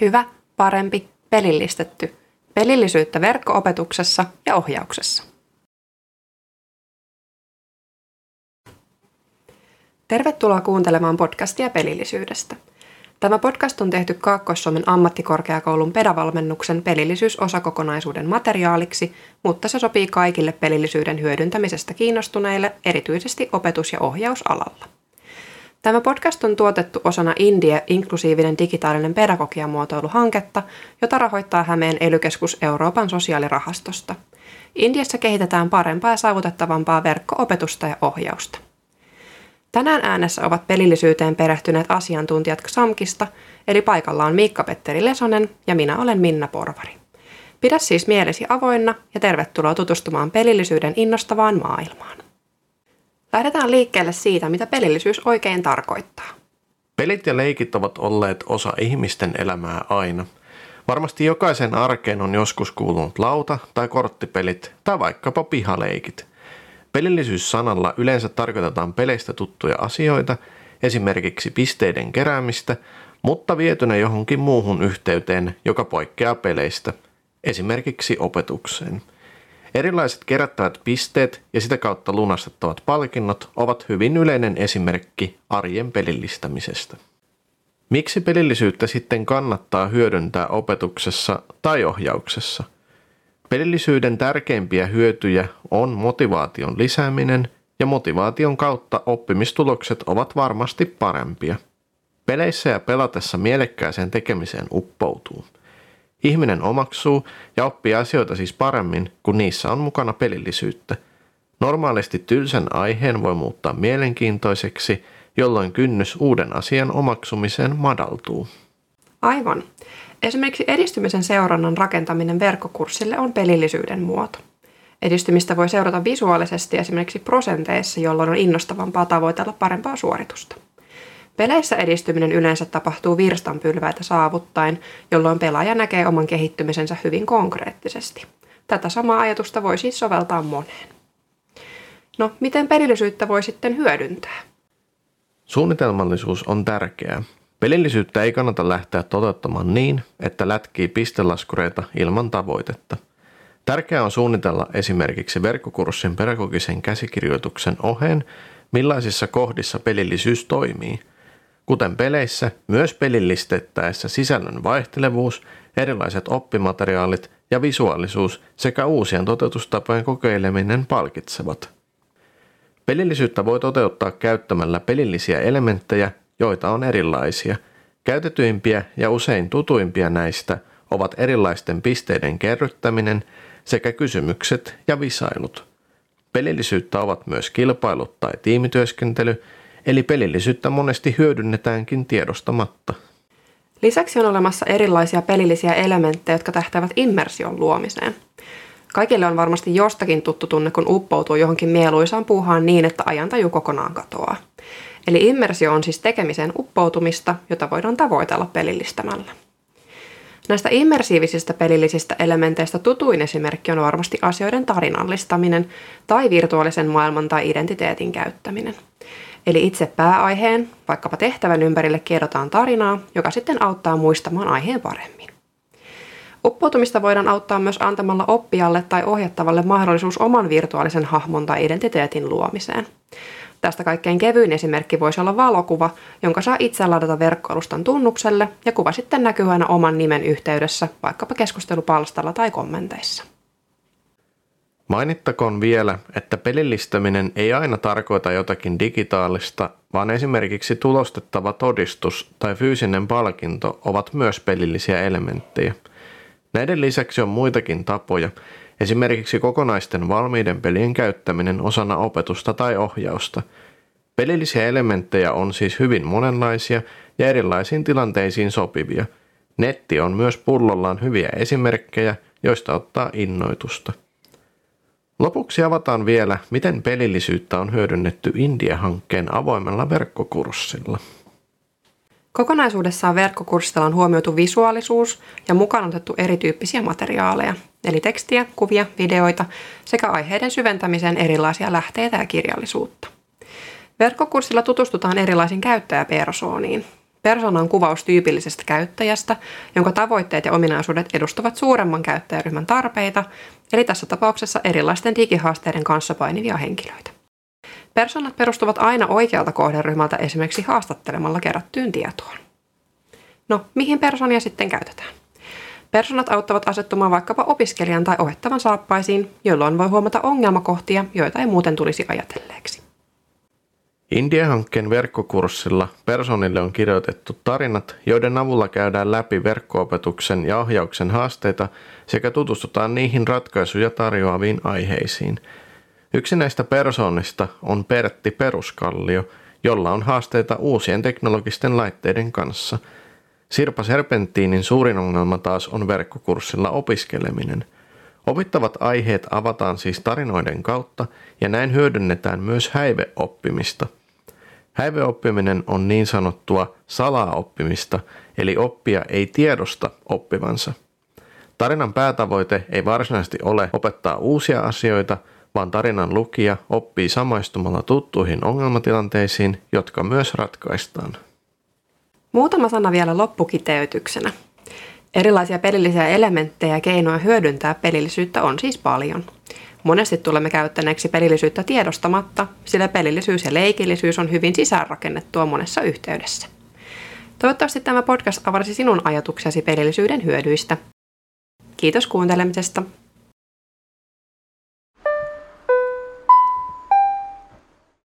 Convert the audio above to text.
Hyvä, parempi, pelillistetty. Pelillisyyttä verkko-opetuksessa ja ohjauksessa. Tervetuloa kuuntelemaan podcastia pelillisyydestä. Tämä podcast on tehty Kaakkois-Suomen ammattikorkeakoulun pedavalmennuksen pelillisyysosakokonaisuuden materiaaliksi, mutta se sopii kaikille pelillisyyden hyödyntämisestä kiinnostuneille, erityisesti opetus- ja ohjausalalla. Tämä podcast on tuotettu osana Indie inklusiivinen digitaalinen pedagogiamuotoiluhanketta, jota rahoittaa Hämeen elykeskus Euroopan sosiaalirahastosta. Indiassa kehitetään parempaa ja saavutettavampaa verkko-opetusta ja ohjausta. Tänään äänessä ovat pelillisyyteen perehtyneet asiantuntijat XAMKista, eli paikalla on Miikka-Petteri Lesonen ja minä olen Minna Porvari. Pidä siis mielesi avoinna ja tervetuloa tutustumaan pelillisyyden innostavaan maailmaan. Lähdetään liikkeelle siitä, mitä pelillisyys oikein tarkoittaa. Pelit ja leikit ovat olleet osa ihmisten elämää aina. Varmasti jokaisen arkeen on joskus kuulunut lauta- tai korttipelit tai vaikkapa pihaleikit. Pelillisyys-sanalla yleensä tarkoitetaan peleistä tuttuja asioita, esimerkiksi pisteiden keräämistä, mutta vietynä johonkin muuhun yhteyteen, joka poikkeaa peleistä, esimerkiksi opetukseen – Erilaiset kerättävät pisteet ja sitä kautta lunastettavat palkinnot ovat hyvin yleinen esimerkki arjen pelillistämisestä. Miksi pelillisyyttä sitten kannattaa hyödyntää opetuksessa tai ohjauksessa? Pelillisyyden tärkeimpiä hyötyjä on motivaation lisääminen ja motivaation kautta oppimistulokset ovat varmasti parempia. Peleissä ja pelatessa mielekkääseen tekemiseen uppoutuu – Ihminen omaksuu ja oppii asioita siis paremmin, kun niissä on mukana pelillisyyttä. Normaalisti tylsän aiheen voi muuttaa mielenkiintoiseksi, jolloin kynnys uuden asian omaksumiseen madaltuu. Aivan. Esimerkiksi edistymisen seurannan rakentaminen verkkokurssille on pelillisyyden muoto. Edistymistä voi seurata visuaalisesti esimerkiksi prosenteissa, jolloin on innostavampaa tavoitella parempaa suoritusta. Peleissä edistyminen yleensä tapahtuu virstanpylväitä saavuttaen, jolloin pelaaja näkee oman kehittymisensä hyvin konkreettisesti. Tätä samaa ajatusta voi siis soveltaa moneen. No, miten pelillisyyttä voi sitten hyödyntää? Suunnitelmallisuus on tärkeää. Pelillisyyttä ei kannata lähteä toteuttamaan niin, että lätkii pistelaskureita ilman tavoitetta. Tärkeää on suunnitella esimerkiksi verkkokurssin pedagogisen käsikirjoituksen oheen, millaisissa kohdissa pelillisyys toimii – Kuten peleissä, myös pelillistettäessä sisällön vaihtelevuus, erilaiset oppimateriaalit ja visuaalisuus sekä uusien toteutustapojen kokeileminen palkitsevat. Pelillisyyttä voi toteuttaa käyttämällä pelillisiä elementtejä, joita on erilaisia. Käytetyimpiä ja usein tutuimpia näistä ovat erilaisten pisteiden kerryttäminen sekä kysymykset ja visailut. Pelillisyyttä ovat myös kilpailut tai tiimityöskentely – eli pelillisyyttä monesti hyödynnetäänkin tiedostamatta. Lisäksi on olemassa erilaisia pelillisiä elementtejä, jotka tähtävät immersion luomiseen. Kaikille on varmasti jostakin tuttu tunne, kun uppoutuu johonkin mieluisaan puuhaan niin, että ajantaju kokonaan katoaa. Eli immersio on siis tekemisen uppoutumista, jota voidaan tavoitella pelillistämällä. Näistä immersiivisistä pelillisistä elementeistä tutuin esimerkki on varmasti asioiden tarinallistaminen tai virtuaalisen maailman tai identiteetin käyttäminen. Eli itse pääaiheen, vaikkapa tehtävän ympärille kerrotaan tarinaa, joka sitten auttaa muistamaan aiheen paremmin. Uppoutumista voidaan auttaa myös antamalla oppijalle tai ohjattavalle mahdollisuus oman virtuaalisen hahmon tai identiteetin luomiseen. Tästä kaikkein kevyin esimerkki voisi olla valokuva, jonka saa itse ladata verkkoalustan tunnukselle ja kuva sitten näkyy aina oman nimen yhteydessä, vaikkapa keskustelupalstalla tai kommenteissa. Mainittakoon vielä, että pelillistäminen ei aina tarkoita jotakin digitaalista, vaan esimerkiksi tulostettava todistus tai fyysinen palkinto ovat myös pelillisiä elementtejä. Näiden lisäksi on muitakin tapoja, esimerkiksi kokonaisten valmiiden pelien käyttäminen osana opetusta tai ohjausta. Pelillisiä elementtejä on siis hyvin monenlaisia ja erilaisiin tilanteisiin sopivia. Netti on myös pullollaan hyviä esimerkkejä, joista ottaa innoitusta. Lopuksi avataan vielä, miten pelillisyyttä on hyödynnetty India-hankkeen avoimella verkkokurssilla. Kokonaisuudessaan verkkokurssilla on huomioitu visuaalisuus ja mukaan otettu erityyppisiä materiaaleja, eli tekstiä, kuvia, videoita sekä aiheiden syventämiseen erilaisia lähteitä ja kirjallisuutta. Verkkokurssilla tutustutaan erilaisiin käyttäjäpersooniin. Persona on kuvaus tyypillisestä käyttäjästä, jonka tavoitteet ja ominaisuudet edustavat suuremman käyttäjäryhmän tarpeita, eli tässä tapauksessa erilaisten digihaasteiden kanssa painivia henkilöitä. Personat perustuvat aina oikealta kohderyhmältä esimerkiksi haastattelemalla kerättyyn tietoon. No, mihin personia sitten käytetään? Personat auttavat asettumaan vaikkapa opiskelijan tai opettavan saappaisiin, jolloin voi huomata ongelmakohtia, joita ei muuten tulisi ajatelleeksi. India-hankkeen verkkokurssilla personille on kirjoitettu tarinat, joiden avulla käydään läpi verkkoopetuksen ja ohjauksen haasteita sekä tutustutaan niihin ratkaisuja tarjoaviin aiheisiin. Yksi näistä persoonista on Pertti Peruskallio, jolla on haasteita uusien teknologisten laitteiden kanssa. Sirpa Serpenttiinin suurin ongelma taas on verkkokurssilla opiskeleminen. Opittavat aiheet avataan siis tarinoiden kautta ja näin hyödynnetään myös häiveoppimista – Häiveoppiminen on niin sanottua salaa-oppimista, eli oppia ei tiedosta oppivansa. Tarinan päätavoite ei varsinaisesti ole opettaa uusia asioita, vaan tarinan lukija oppii samaistumalla tuttuihin ongelmatilanteisiin, jotka myös ratkaistaan. Muutama sana vielä loppukiteytyksenä. Erilaisia pelillisiä elementtejä ja keinoja hyödyntää pelillisyyttä on siis paljon – Monesti tulemme käyttäneeksi pelillisyyttä tiedostamatta, sillä pelillisyys ja leikillisyys on hyvin sisäänrakennettua monessa yhteydessä. Toivottavasti tämä podcast avarsi sinun ajatuksiasi pelillisyyden hyödyistä. Kiitos kuuntelemisesta.